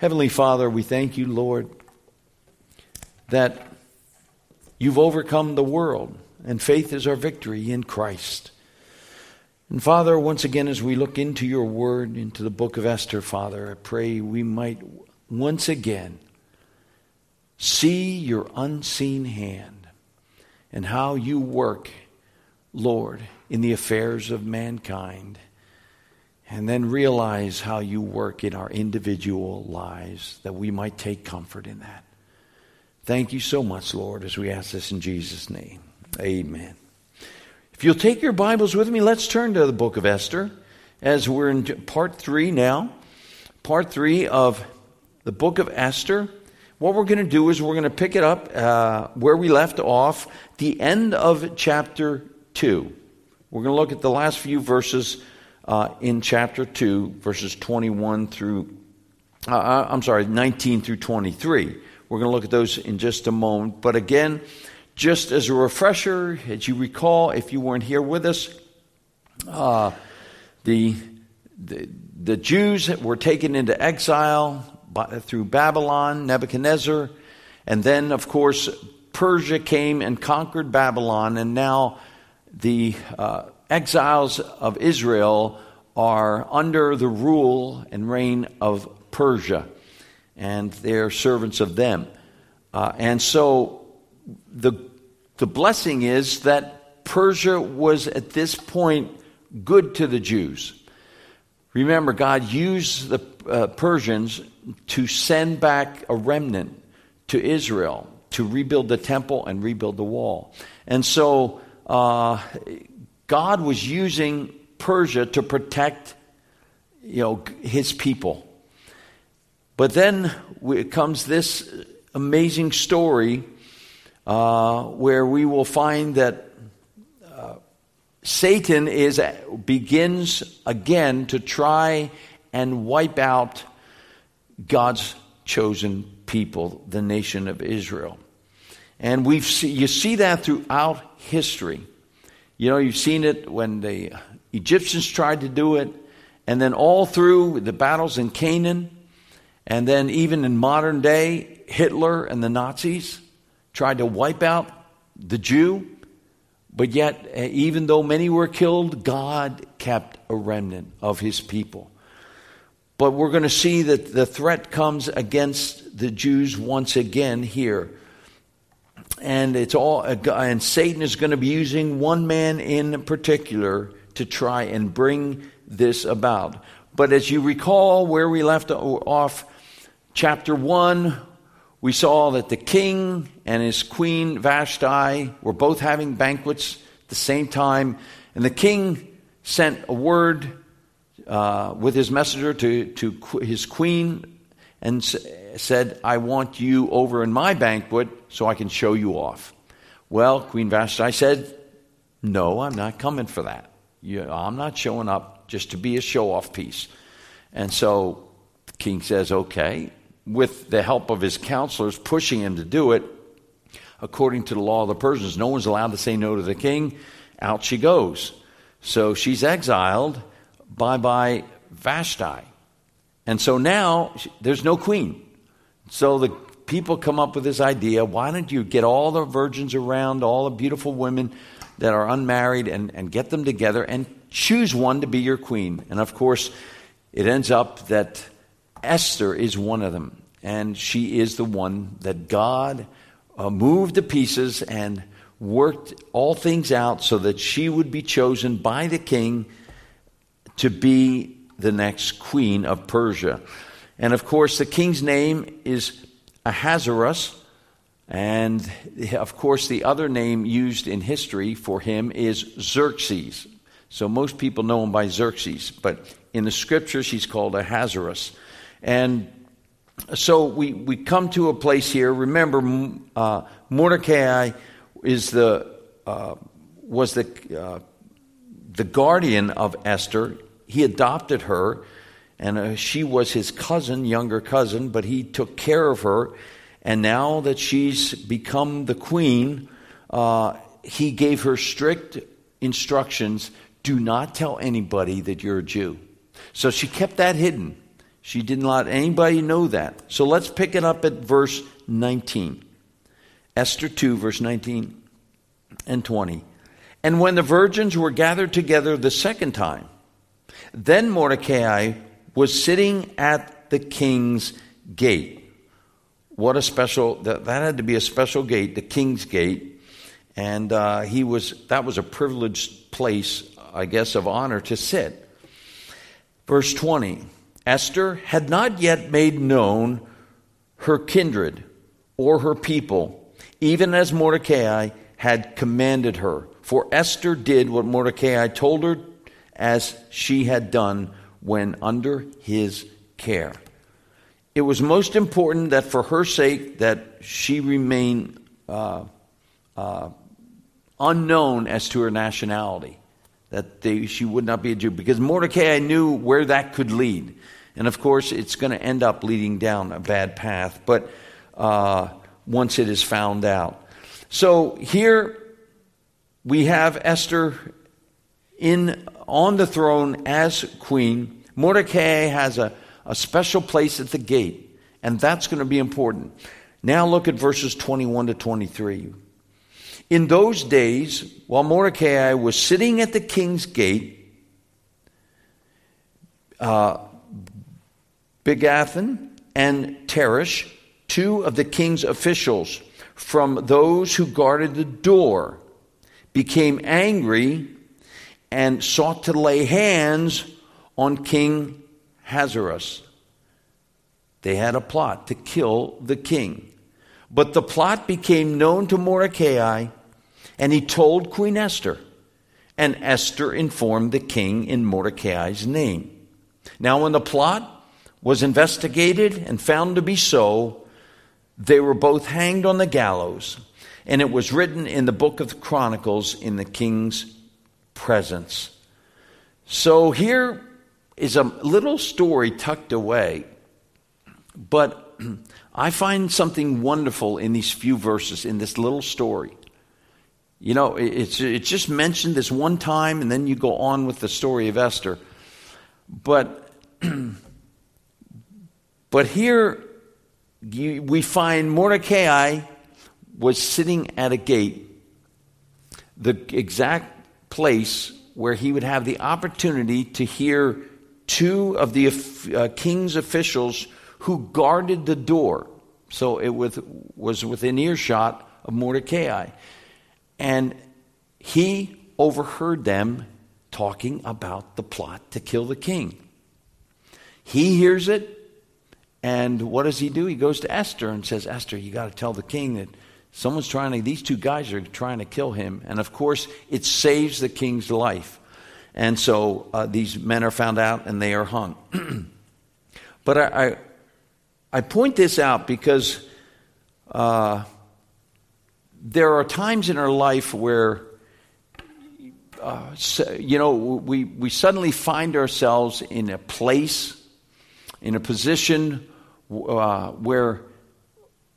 Heavenly Father, we thank you, Lord, that you've overcome the world, and faith is our victory in Christ. And Father, once again, as we look into your word, into the book of Esther, Father, I pray we might once again see your unseen hand and how you work, Lord, in the affairs of mankind. And then realize how you work in our individual lives that we might take comfort in that. Thank you so much, Lord, as we ask this in Jesus' name. Amen. If you'll take your Bibles with me, let's turn to the book of Esther as we're in part three now. Part three of the book of Esther. What we're going to do is we're going to pick it up uh, where we left off, the end of chapter two. We're going to look at the last few verses uh, in chapter 2, verses 21 through, uh, uh I'm sorry, 19 through 23. We're going to look at those in just a moment. But again, just as a refresher, as you recall, if you weren't here with us, uh, the, the, the Jews were taken into exile by, through Babylon, Nebuchadnezzar, and then, of course, Persia came and conquered Babylon, and now the uh, exiles of Israel are under the rule and reign of Persia, and they're servants of them. Uh, and so the the blessing is that Persia was at this point good to the Jews. Remember, God used the uh, Persians to send back a remnant to Israel to rebuild the temple and rebuild the wall. And so uh, God was using Persia to protect you know, his people. But then comes this amazing story uh, where we will find that uh, Satan is begins again to try and wipe out God's chosen people, the nation of Israel. And we've see, you see that throughout history. You know, you've seen it when the Egyptians tried to do it, and then all through the battles in Canaan, and then even in modern day, Hitler and the Nazis tried to wipe out the Jew, but yet, uh, even though many were killed, God kept a remnant of his people. But we're going to see that the threat comes against the Jews once again here. And it's all, and Satan is going to be using one man in particular to try and bring this about. But as you recall where we left off, chapter 1, we saw that the king and his queen Vashti were both having banquets at the same time, and the king sent a word uh, with his messenger to, to his queen and said, I want you over in my banquet so I can show you off. Well, Queen Vashti said, No, I'm not coming for that. You, I'm not showing up just to be a show off piece. And so the king says, Okay, with the help of his counselors pushing him to do it, according to the law of the Persians, no one's allowed to say no to the king. Out she goes. So she's exiled. Bye bye, Vashti. And so now there's no queen. So the people come up with this idea why don't you get all the virgins around, all the beautiful women that are unmarried, and, and get them together and choose one to be your queen? And of course, it ends up that Esther is one of them, and she is the one that God uh, moved to pieces and worked all things out so that she would be chosen by the king to be the next queen of Persia. And of course, the king's name is Ahasuerus. And of course, the other name used in history for him is Xerxes. So most people know him by Xerxes, but in the scriptures, he's called Ahasuerus. And so we, we come to a place here. Remember, uh, Mordecai is the, uh, was the, uh, the guardian of Esther. He adopted her, and uh, she was his cousin, younger cousin, but he took care of her. And now that she's become the queen, uh, he gave her strict instructions do not tell anybody that you're a Jew. So she kept that hidden. She didn't let anybody know that. So let's pick it up at verse 19. Esther 2, verse 19 and 20. And when the virgins were gathered together the second time, then Mordecai was sitting at the king's gate. What a special, that, that had to be a special gate, the king's gate. And uh, he was, that was a privileged place, I guess, of honor to sit. Verse 20 Esther had not yet made known her kindred or her people, even as Mordecai had commanded her. For Esther did what Mordecai told her as she had done when under his care. It was most important that for her sake that she remain uh, uh, unknown as to her nationality, that they, she would not be a Jew, because Mordecai knew where that could lead. And of course, it's going to end up leading down a bad path, but uh, once it is found out. So here we have Esther in on the throne as queen. Mordecai has a, a special place at the gate, and that's going to be important. Now look at verses 21 to 23. In those days, while Mordecai was sitting at the king's gate, uh, Bigthan and Teresh, two of the king's officials from those who guarded the door, became angry and sought to lay hands on King Ahasuerus. They had a plot to kill the king. But the plot became known to Mordecai, and he told Queen Esther. And Esther informed the king in Mordecai's name. Now, when the plot was investigated and found to be so, they were both hanged on the gallows. And it was written in the book of Chronicles in the king's presence. So here is a little story tucked away, but I find something wonderful in these few verses, in this little story. You know, it's, it's just mentioned this one time, and then you go on with the story of Esther. But, but here you, we find Mordecai was sitting at a gate, the exact place where he would have the opportunity to hear two of the uh, king's officials who guarded the door. So it was, was within earshot of Mordecai. And he overheard them talking about the plot to kill the king. He hears it, and what does he do? He goes to Esther and says, Esther, you got to tell the king that Someone's trying to, these two guys are trying to kill him. And of course, it saves the king's life. And so uh, these men are found out and they are hung. but I, I, I, point this out because uh, there are times in our life where, uh, you know, we, we suddenly find ourselves in a place, in a position uh, where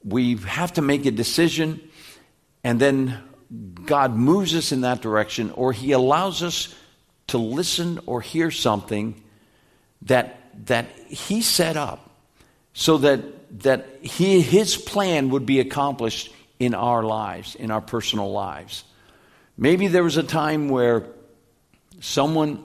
we have to make a decision, and then God moves us in that direction, or He allows us to listen or hear something that, that He set up so that, that he, His plan would be accomplished in our lives, in our personal lives. Maybe there was a time where someone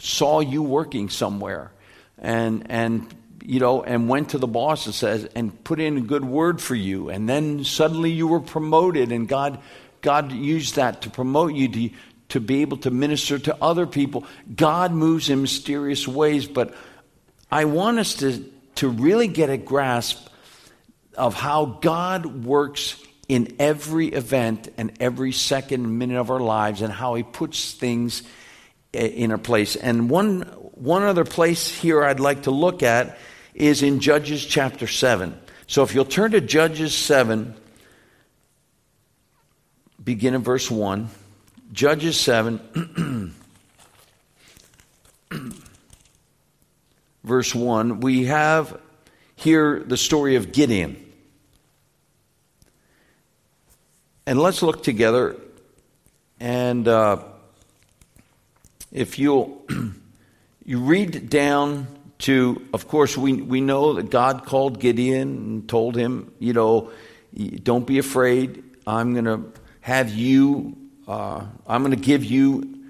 saw you working somewhere and, and you know, and went to the boss and says and put in a good word for you, and then suddenly you were promoted, and God, God used that to promote you to, to be able to minister to other people. God moves in mysterious ways, but I want us to, to really get a grasp of how God works in every event and every second minute of our lives and how he puts things in a place. And one, one other place here I'd like to look at is in Judges chapter 7. So if you'll turn to Judges 7, begin in verse 1. Judges 7, verse 1, we have here the story of Gideon. And let's look together. And uh, if you'll you read down to, of course, we, we know that God called Gideon and told him, you know, don't be afraid. I'm going to have you, uh, I'm going to give you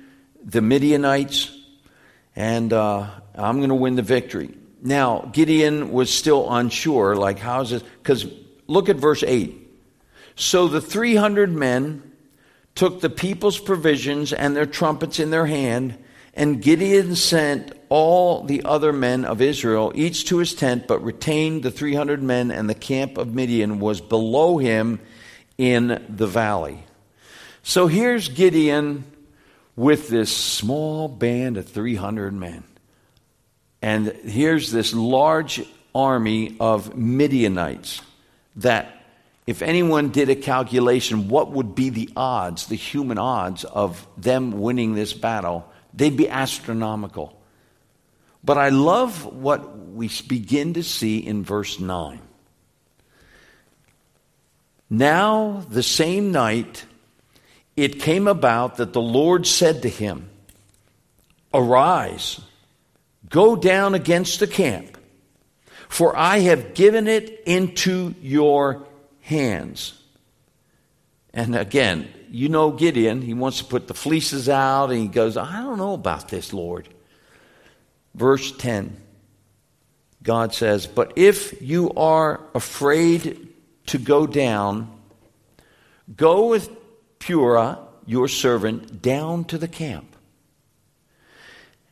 the Midianites, and uh, I'm going to win the victory. Now, Gideon was still unsure, like, how's this? Because look at verse 8. So the 300 men took the people's provisions and their trumpets in their hand, and Gideon sent all the other men of Israel, each to his tent, but retained the 300 men, and the camp of Midian was below him in the valley. So here's Gideon with this small band of 300 men. And here's this large army of Midianites that, if anyone did a calculation, what would be the odds, the human odds of them winning this battle? They'd be astronomical. But I love what we begin to see in verse 9. Now, the same night, it came about that the Lord said to him, Arise, go down against the camp, for I have given it into your hands. And again, you know Gideon, he wants to put the fleeces out, and he goes, I don't know about this, Lord. Verse 10 God says, But if you are afraid to go down, go with Purah, your servant, down to the camp.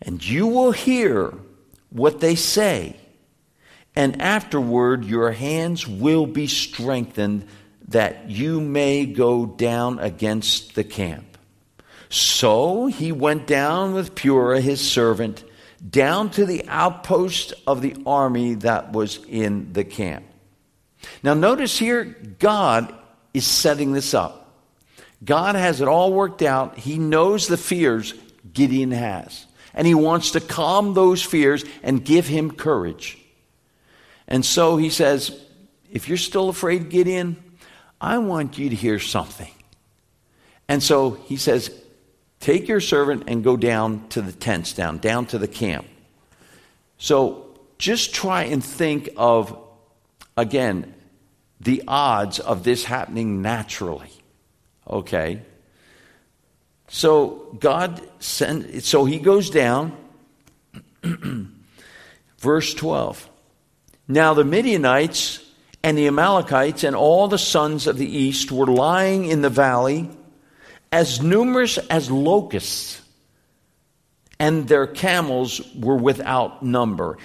And you will hear what they say, and afterward your hands will be strengthened that you may go down against the camp. So he went down with Purah, his servant down to the outpost of the army that was in the camp. Now, notice here, God is setting this up. God has it all worked out. He knows the fears Gideon has. And he wants to calm those fears and give him courage. And so he says, If you're still afraid, Gideon, I want you to hear something. And so he says, Take your servant and go down to the tents, down, down to the camp. So just try and think of, again, the odds of this happening naturally. Okay? So God sent, so he goes down. Verse 12. Now the Midianites and the Amalekites and all the sons of the east were lying in the valley as numerous as locusts, and their camels were without number,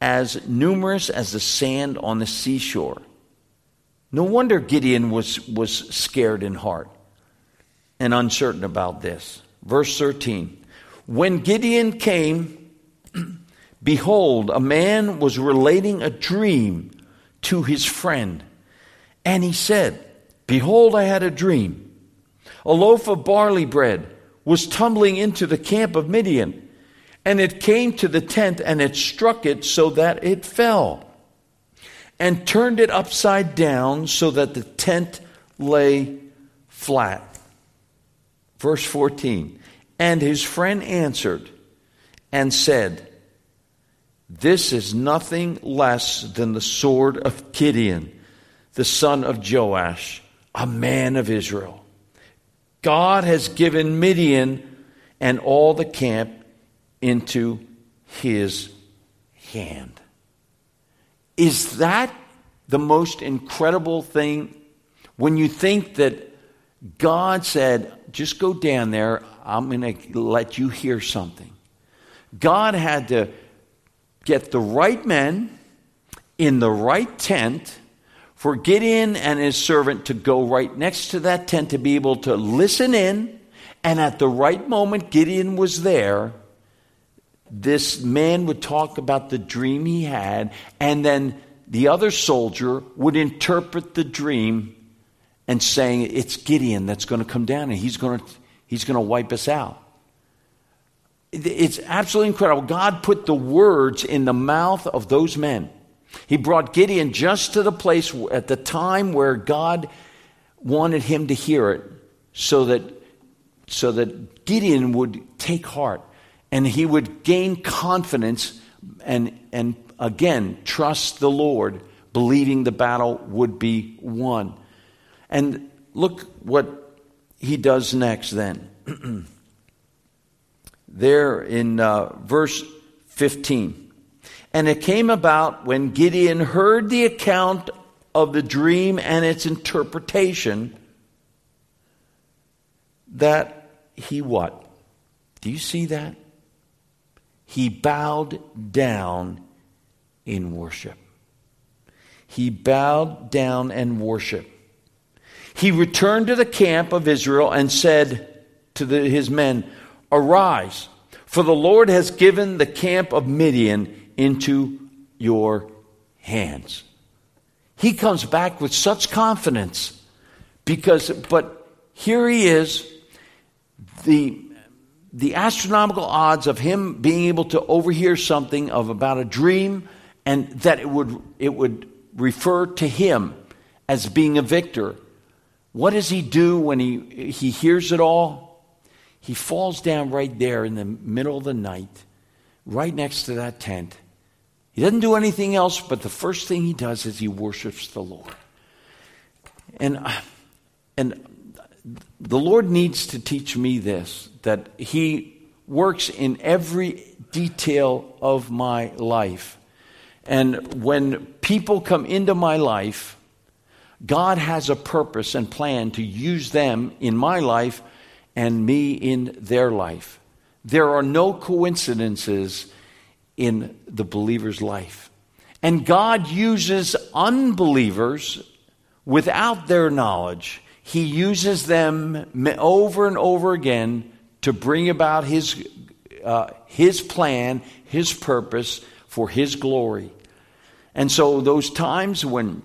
as numerous as the sand on the seashore. No wonder Gideon was, was scared in heart and uncertain about this. Verse 13 When Gideon came, behold, a man was relating a dream to his friend. And he said, Behold, I had a dream a loaf of barley bread was tumbling into the camp of Midian, and it came to the tent and it struck it so that it fell, and turned it upside down so that the tent lay flat. Verse 14 And his friend answered and said, This is nothing less than the sword of Gideon, the son of Joash, a man of Israel. God has given Midian and all the camp into his hand. Is that the most incredible thing when you think that God said, just go down there, I'm going to let you hear something? God had to get the right men in the right tent for Gideon and his servant to go right next to that tent to be able to listen in. And at the right moment, Gideon was there. This man would talk about the dream he had, and then the other soldier would interpret the dream and saying it's Gideon that's going to come down and he's going to, he's going to wipe us out. It's absolutely incredible. God put the words in the mouth of those men. He brought Gideon just to the place at the time where God wanted him to hear it so that, so that Gideon would take heart and he would gain confidence and, and again, trust the Lord, believing the battle would be won. And look what he does next then. there in uh, verse 15. And it came about when Gideon heard the account of the dream and its interpretation that he what? Do you see that? He bowed down in worship. He bowed down and worshiped. He returned to the camp of Israel and said to the, his men, Arise, for the Lord has given the camp of Midian into your hands. He comes back with such confidence because, but here he is, the, the astronomical odds of him being able to overhear something of about a dream and that it would, it would refer to him as being a victor. What does he do when he, he hears it all? He falls down right there in the middle of the night, right next to that tent. He doesn't do anything else, but the first thing he does is he worships the Lord. And, and the Lord needs to teach me this that He works in every detail of my life. And when people come into my life, God has a purpose and plan to use them in my life and me in their life. There are no coincidences in the believer's life. And God uses unbelievers without their knowledge. He uses them over and over again to bring about His, uh, his plan, His purpose for His glory. And so, those times when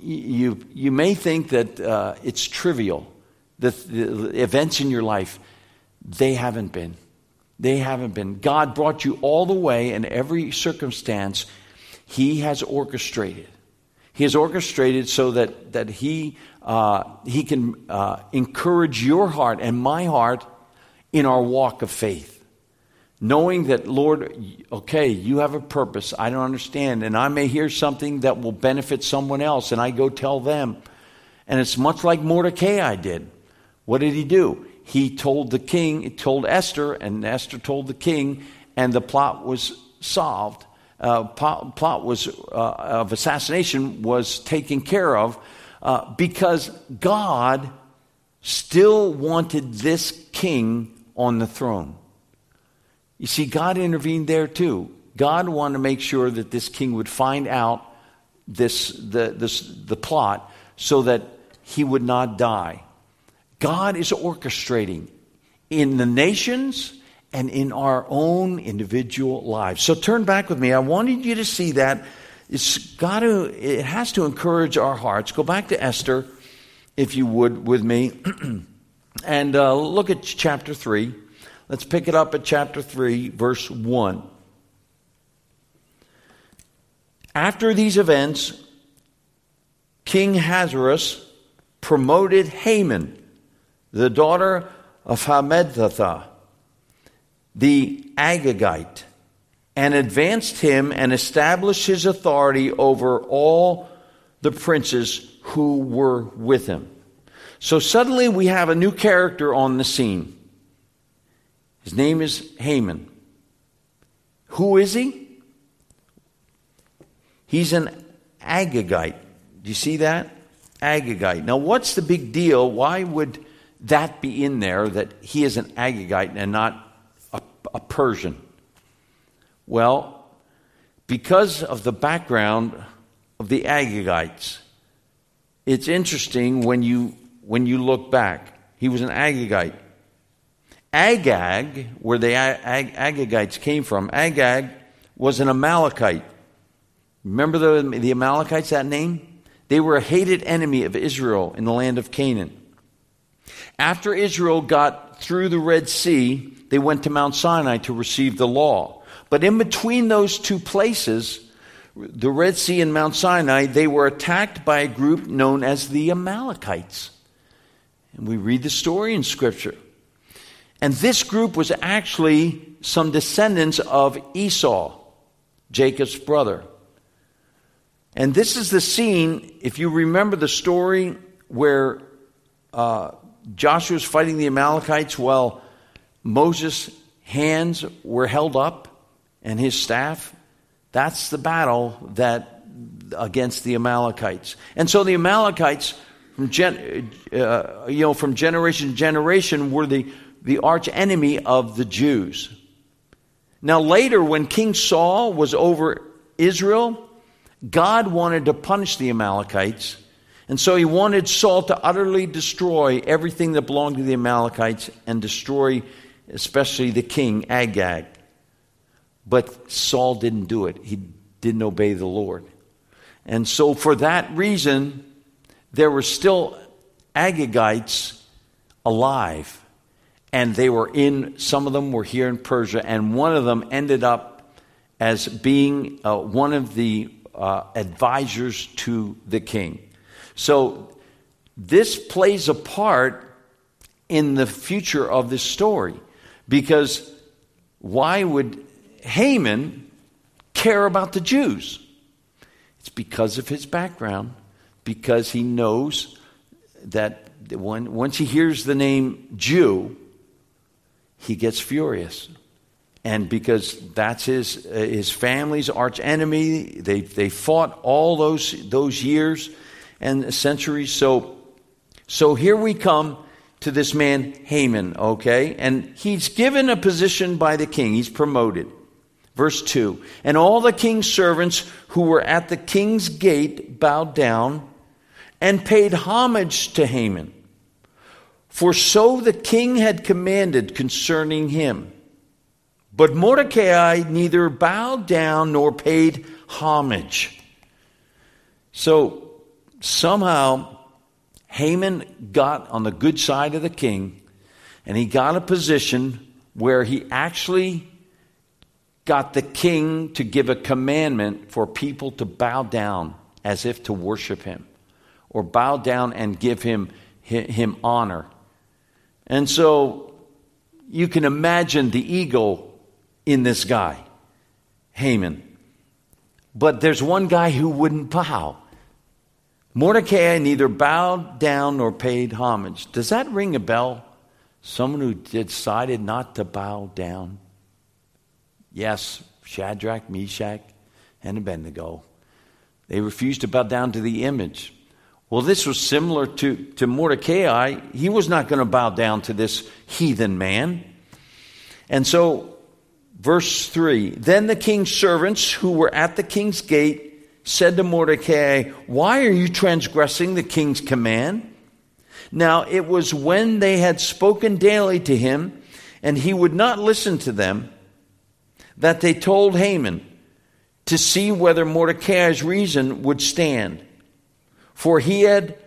you, you may think that uh, it's trivial, the, the events in your life, they haven't been. They haven't been. God brought you all the way in every circumstance. He has orchestrated. He has orchestrated so that, that he, uh, he can uh, encourage your heart and my heart in our walk of faith. Knowing that, Lord, okay, you have a purpose. I don't understand. And I may hear something that will benefit someone else, and I go tell them. And it's much like Mordecai I did. What did he do? He told the king, he told Esther, and Esther told the king, and the plot was solved. Uh, plot, plot was uh, of assassination was taken care of uh, because God still wanted this king on the throne. You see, God intervened there too. God wanted to make sure that this king would find out this, the, this, the plot so that he would not die. God is orchestrating in the nations and in our own individual lives. So turn back with me. I wanted you to see that it's got to, it has to encourage our hearts. Go back to Esther, if you would, with me, and uh, look at chapter 3. Let's pick it up at chapter 3, verse 1. After these events, King Ahasuerus promoted Haman, the daughter of Hammedatha, the Agagite, and advanced him and established his authority over all the princes who were with him. So suddenly we have a new character on the scene. His name is Haman. Who is he? He's an Agagite. Do you see that? Agagite. Now, what's the big deal? Why would that be in there that he is an Agagite and not a, a Persian? Well, because of the background of the Agagites, it's interesting when you, when you look back. He was an Agagite. Agag, where the Ag- Agagites came from, Agag was an Amalekite. Remember the, the Amalekites, that name? They were a hated enemy of Israel in the land of Canaan. After Israel got through the Red Sea, they went to Mount Sinai to receive the law. But in between those two places, the Red Sea and Mount Sinai, they were attacked by a group known as the Amalekites. And we read the story in Scripture. And this group was actually some descendants of Esau. Jacob's brother. And this is the scene, if you remember the story where uh, Joshua was fighting the Amalekites while Moses' hands were held up and his staff. That's the battle that against the Amalekites. And so the Amalekites, from gen, uh, you know, from generation to generation, were the, the arch enemy of the Jews. Now, later, when King Saul was over Israel, God wanted to punish the Amalekites. And so he wanted Saul to utterly destroy everything that belonged to the Amalekites and destroy especially the king, Agag. But Saul didn't do it, he didn't obey the Lord. And so, for that reason, there were still Agagites alive. And they were in, some of them were here in Persia, and one of them ended up as being uh, one of the uh, advisors to the king. So, this plays a part in the future of this story because why would Haman care about the Jews? It's because of his background, because he knows that when, once he hears the name Jew, he gets furious. And because that's his, uh, his family's arch enemy, they, they fought all those, those years and centuries. So, so here we come to this man Haman, okay? And he's given a position by the king, he's promoted. Verse 2 And all the king's servants who were at the king's gate bowed down and paid homage to Haman. For so the king had commanded concerning him. But Mordecai neither bowed down nor paid homage. So somehow Haman got on the good side of the king and he got a position where he actually got the king to give a commandment for people to bow down as if to worship him or bow down and give him, him honor. And so you can imagine the ego in this guy, Haman. But there's one guy who wouldn't bow. Mordecai neither bowed down nor paid homage. Does that ring a bell? Someone who decided not to bow down? Yes, Shadrach, Meshach, and Abednego. They refused to bow down to the image. Well, this was similar to, to Mordecai. He was not going to bow down to this heathen man. And so, verse 3 Then the king's servants who were at the king's gate said to Mordecai, Why are you transgressing the king's command? Now, it was when they had spoken daily to him, and he would not listen to them that they told Haman to see whether Mordecai's reason would stand. For he had,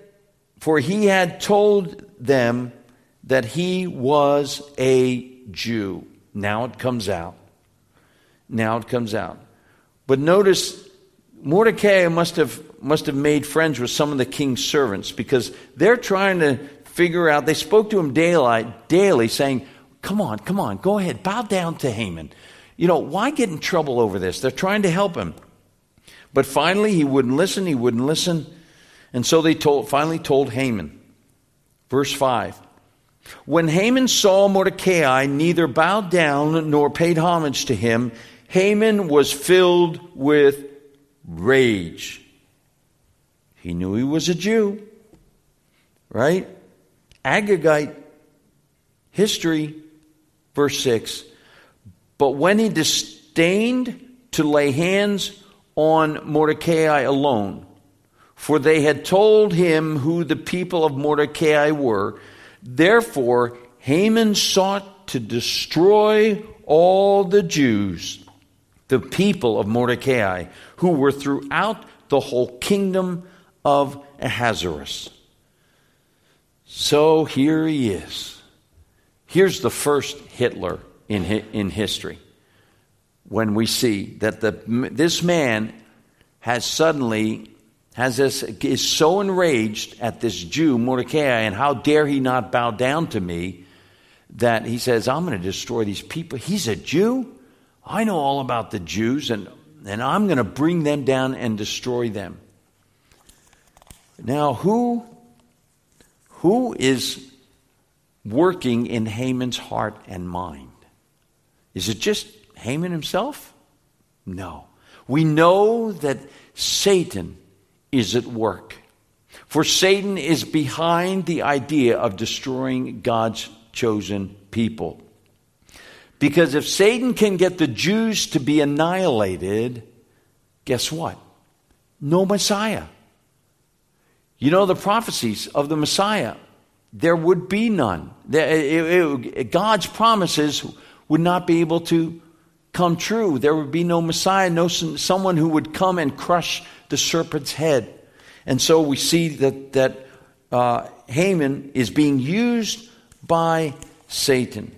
for he had told them that he was a Jew. Now it comes out. Now it comes out. But notice Mordecai must have, must have made friends with some of the king's servants because they're trying to figure out, they spoke to him daily, daily saying, Come on, come on, go ahead, bow down to Haman. You know, why get in trouble over this? They're trying to help him. But finally, he wouldn't listen, he wouldn't listen. And so they told, finally told Haman. Verse 5 When Haman saw Mordecai neither bowed down nor paid homage to him, Haman was filled with rage. He knew he was a Jew, right? Agagite history, verse 6. But when he disdained to lay hands on Mordecai alone, for they had told him who the people of Mordecai were, therefore Haman sought to destroy all the Jews, the people of Mordecai, who were throughout the whole kingdom of Ahasuerus. So here he is. Here's the first Hitler in, in history when we see that the, this man has suddenly has this, is so enraged at this Jew, Mordecai, and how dare he not bow down to me, that he says, I'm going to destroy these people. He's a Jew? I know all about the Jews, and and I'm going to bring them down and destroy them. Now, who, who is working in Haman's heart and mind? Is it just Haman himself? No. We know that Satan is at work. For Satan is behind the idea of destroying God's chosen people. Because if Satan can get the Jews to be annihilated, guess what? No Messiah. You know the prophecies of the Messiah. There would be none. God's promises would not be able to come true. There would be no Messiah, no someone who would come and crush the serpent's head. And so we see that that uh, Haman is being used by Satan.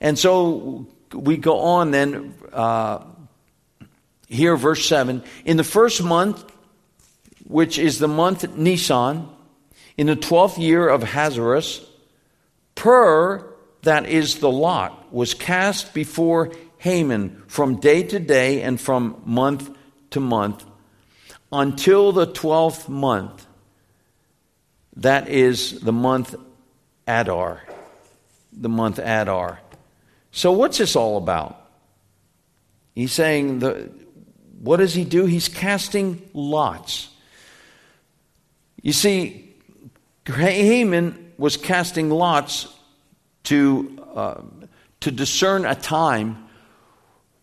And so we go on then, uh, here, verse 7. In the first month, which is the month Nisan, in the twelfth year of Ahasuerus, Pur, that is the lot, was cast before Haman from day to day and from month to month until the twelfth month. That is the month Adar. The month Adar. So, what's this all about? He's saying, the, what does he do? He's casting lots. You see, Haman was casting lots to, uh, to discern a time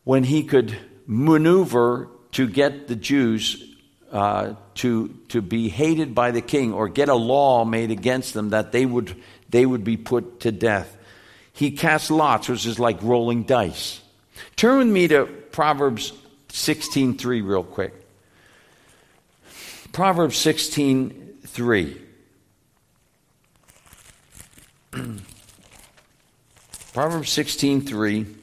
when he could maneuver to get the Jews uh, to, to be hated by the king or get a law made against them that they would, they would be put to death he cast lots, which is like rolling dice. Turn with me to Proverbs 16:3 real quick. Proverbs 16:3. Proverbs 16:3.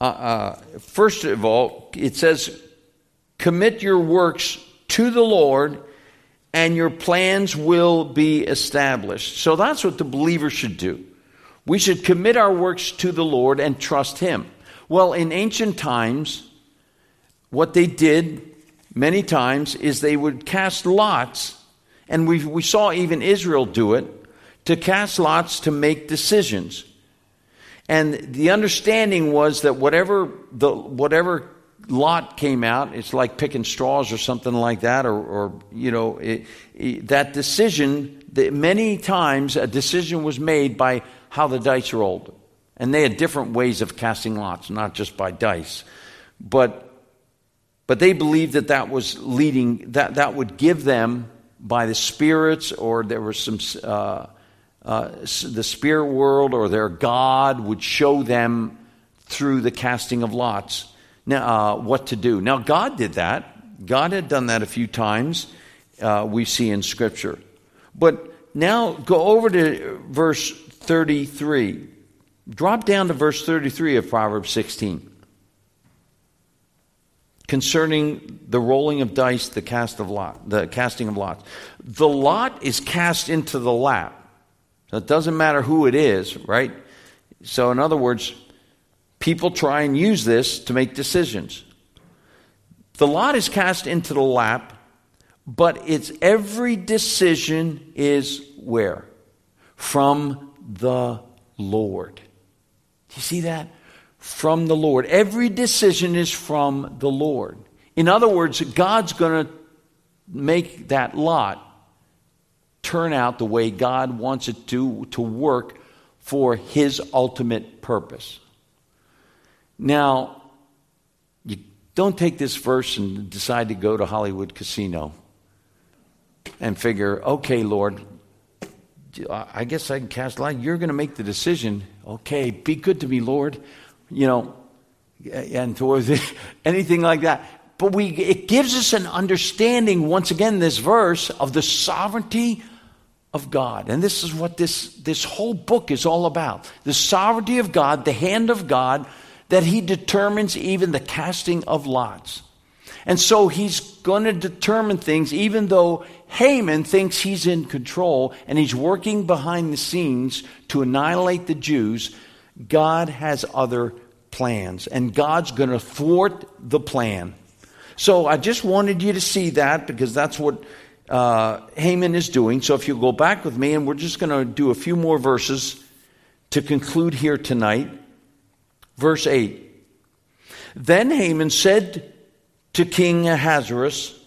Uh, uh, first of all, it says, "Commit your works to the Lord." And your plans will be established. So that's what the believer should do. We should commit our works to the Lord and trust Him. Well, in ancient times, what they did many times is they would cast lots, and we, we saw even Israel do it, to cast lots to make decisions. And the understanding was that whatever the whatever lot came out, it's like picking straws or something like that, or, or you know, it, it, that decision, that many times a decision was made by how the dice rolled. And they had different ways of casting lots, not just by dice. But, but they believed that that was leading, that, that would give them by the spirits, or there was some, uh, uh, the spirit world, or their God would show them through the casting of lots now, uh, what to do. Now, God did that. God had done that a few times, uh, we see in Scripture. But now go over to verse 33. Drop down to verse 33 of Proverbs 16 concerning the rolling of dice, the cast of lot, the casting of lots. The lot is cast into the lap. So it doesn't matter who it is, right? So in other words, People try and use this to make decisions. The lot is cast into the lap, but it's every decision is where? From the Lord. Do you see that? From the Lord. Every decision is from the Lord. In other words, God's going to make that lot turn out the way God wants it to, to work for His ultimate purpose. Now, you don't take this verse and decide to go to Hollywood Casino and figure, okay, Lord, I guess I can cast light. You're going to make the decision. Okay, be good to me, Lord. You know, and towards anything like that. But we, it gives us an understanding, once again, this verse of the sovereignty of God. And this is what this, this whole book is all about the sovereignty of God, the hand of God that he determines even the casting of lots. And so he's going to determine things, even though Haman thinks he's in control and he's working behind the scenes to annihilate the Jews. God has other plans, and God's going to thwart the plan. So I just wanted you to see that because that's what uh, Haman is doing. So if you go back with me, and we're just going to do a few more verses to conclude here tonight. Verse 8. Then Haman said to King Ahasuerus,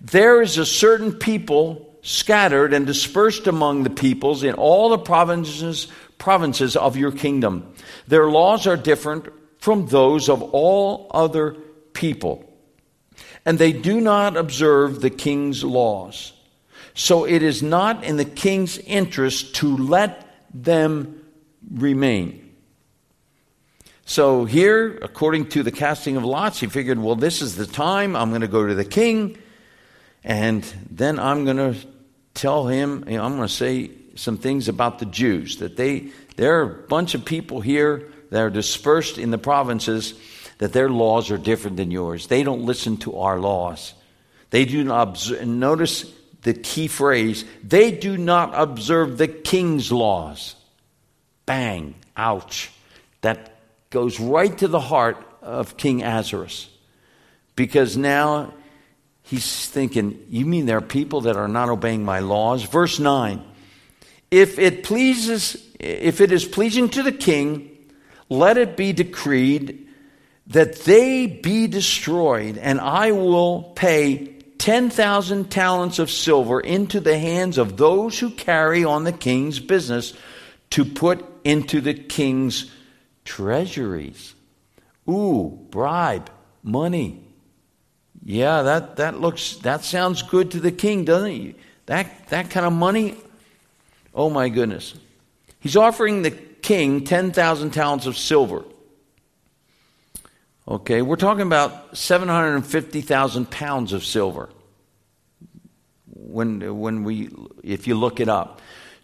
There is a certain people scattered and dispersed among the peoples in all the provinces, provinces of your kingdom. Their laws are different from those of all other people, and they do not observe the king's laws. So it is not in the king's interest to let them remain. So here, according to the casting of lots, he figured, well, this is the time. I'm going to go to the king, and then I'm going to tell him, you know, I'm going to say some things about the Jews, that they, there are a bunch of people here that are dispersed in the provinces, that their laws are different than yours. They don't listen to our laws. They do not observe, notice the key phrase, they do not observe the king's laws. Bang, ouch. That goes right to the heart of King Ahasuerus. Because now he's thinking, You mean there are people that are not obeying my laws? Verse 9 If it pleases, if it is pleasing to the king, let it be decreed that they be destroyed, and I will pay 10,000 talents of silver into the hands of those who carry on the king's business to put into the king's treasuries. Ooh, bribe, money. Yeah, that, that looks that sounds good to the king, doesn't it? That that kind of money. Oh my goodness. He's offering the king 10,000 talents of silver. Okay, we're talking about 750,000 pounds of silver. When when we if you look it up.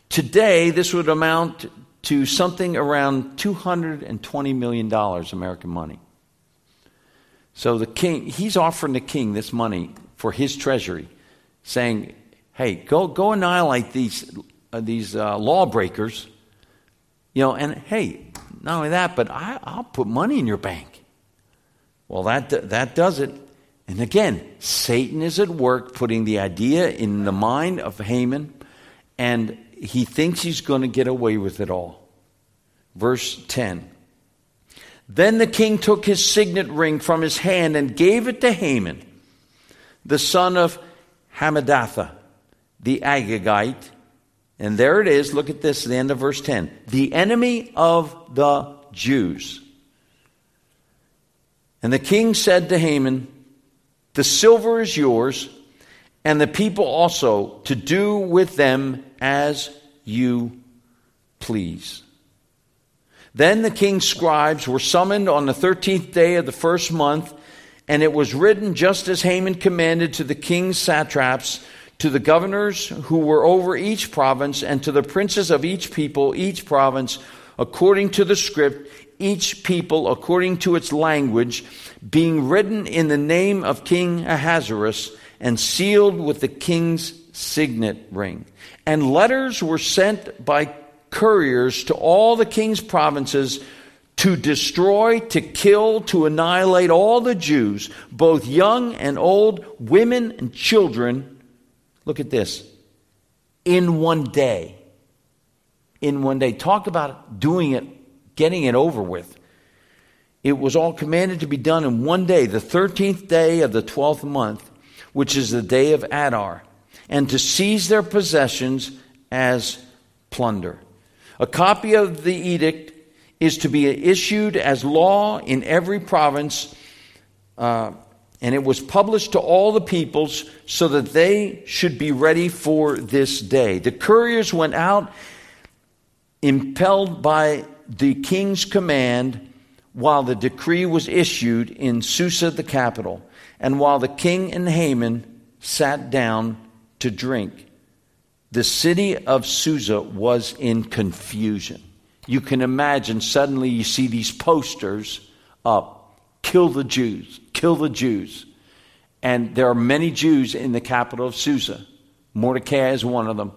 Today this would amount to something around $220 million American money. So the king, he's offering the king this money for his treasury, saying, hey, go, go annihilate these, uh, these uh, lawbreakers. You know, and hey, not only that, but I, I'll put money in your bank. Well, that, that does it. And again, Satan is at work putting the idea in the mind of Haman, and he thinks he's going to get away with it all. Verse 10. Then the king took his signet ring from his hand and gave it to Haman, the son of Hammedatha, the Agagite. And there it is. Look at this, the end of verse 10. The enemy of the Jews. And the king said to Haman, The silver is yours, and the people also, to do with them as you please. Then the king's scribes were summoned on the thirteenth day of the first month, and it was written just as Haman commanded to the king's satraps, to the governors who were over each province, and to the princes of each people, each province, according to the script, each people according to its language, being written in the name of King Ahasuerus and sealed with the king's signet ring. And letters were sent by couriers to all the king's provinces to destroy, to kill, to annihilate all the Jews, both young and old, women and children. Look at this. In one day. In one day. Talk about doing it, getting it over with. It was all commanded to be done in one day, the 13th day of the 12th month, which is the day of Adar, and to seize their possessions as plunder. A copy of the edict is to be issued as law in every province, uh, and it was published to all the peoples so that they should be ready for this day. The couriers went out, impelled by the king's command, while the decree was issued in Susa, the capital, and while the king and Haman sat down to drink the city of Susa was in confusion. You can imagine suddenly you see these posters up kill the Jews, kill the Jews. And there are many Jews in the capital of Susa. Mordecai is one of them.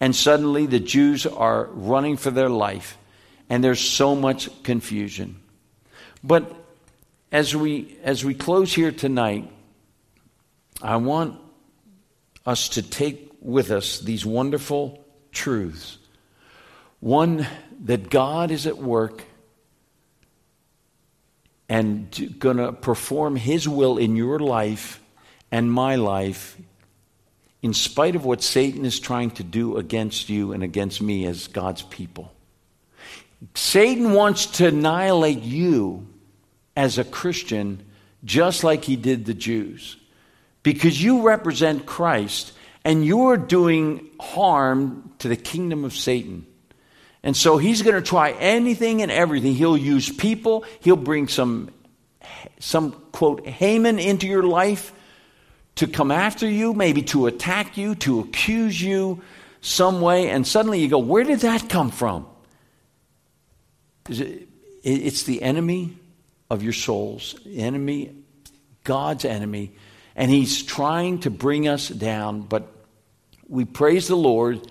And suddenly the Jews are running for their life. and there's so much confusion. But as we as we close here tonight, I want us to take with us these wonderful truths. One that God is at work and going to perform his will in your life and my life in spite of what Satan is trying to do against you and against me as God's people. Satan wants to annihilate you as a Christian just like he did the Jews because you represent Christ and you're doing harm to the kingdom of Satan. And so he's going to try anything and everything. He'll use people, he'll bring some some quote Haman into your life to come after you, maybe to attack you, to accuse you some way, and suddenly you go, Where did that come from? Is It, it's the enemy of your souls, enemy, God's enemy, and he's trying to bring us down. But we praise the Lord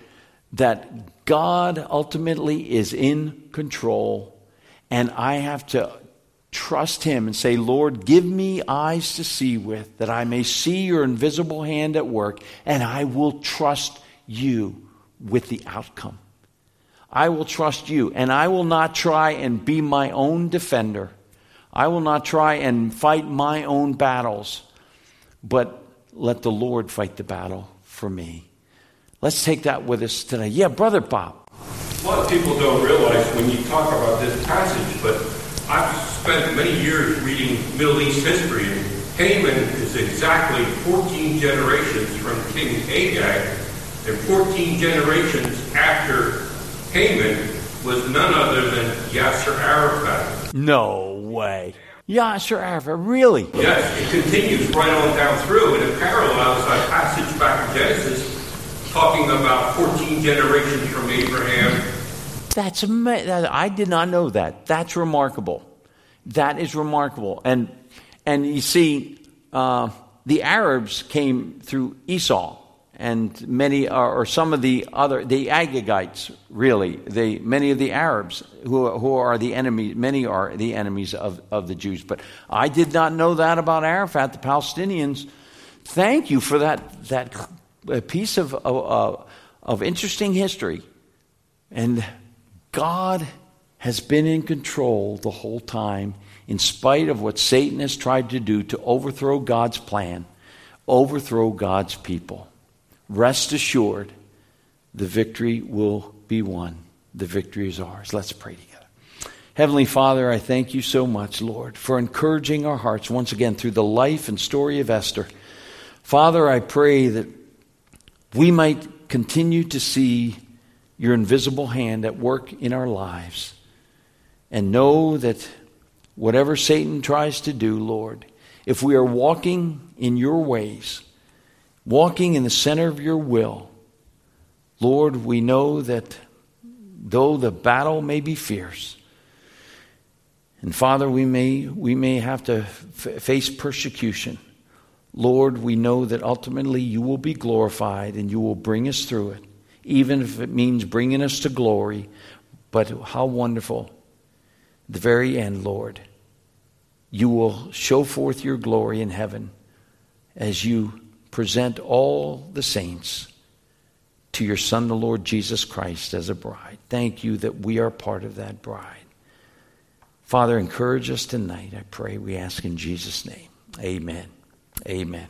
that God ultimately is in control, and I have to trust Him and say, Lord, give me eyes to see with, that I may see your invisible hand at work, and I will trust you with the outcome. I will trust you, and I will not try and be my own defender. I will not try and fight my own battles, but let the Lord fight the battle for me. Let's take that with us today. Yeah, Brother Bob. A lot of people don't realize when you talk about this passage, but I've spent many years reading Middle East history, and Haman is exactly 14 generations from King Agag, and 14 generations after Haman was none other than Yasser Arafat. No way. Yasser Arafat, really? Yes, it continues right on down through, and it parallels that passage back in Genesis talking about 14 generations from Abraham that's amazing. I did not know that. That's remarkable. That is remarkable. And and you see, uh, the Arabs came through Esau, and many are, or some of the other the Agagites. Really, many of the Arabs who who are the enemy. Many are the enemies of of the Jews. But I did not know that about Arafat. The Palestinians. Thank you for that that uh, piece of of, uh, of interesting history, and God has been in control the whole time, in spite of what Satan has tried to do to overthrow God's plan, overthrow God's people. Rest assured, the victory will be won. The victory is ours. Let's pray together. Heavenly Father, I thank you so much, Lord, for encouraging our hearts once again through the life and story of Esther. Father, I pray that we might continue to see your invisible hand at work in our lives. And know that whatever Satan tries to do, Lord, if we are walking in your ways, walking in the center of your will, Lord, we know that though the battle may be fierce, and Father, we may, we may have to f- face persecution. Lord, we know that ultimately you will be glorified and you will bring us through it even if it means bringing us to glory. But how wonderful. The very end, Lord, you will show forth your glory in heaven as you present all the saints to your Son, the Lord Jesus Christ, as a bride. Thank you that we are part of that bride. Father, encourage us tonight, I pray. We ask in Jesus' name. Amen. Amen.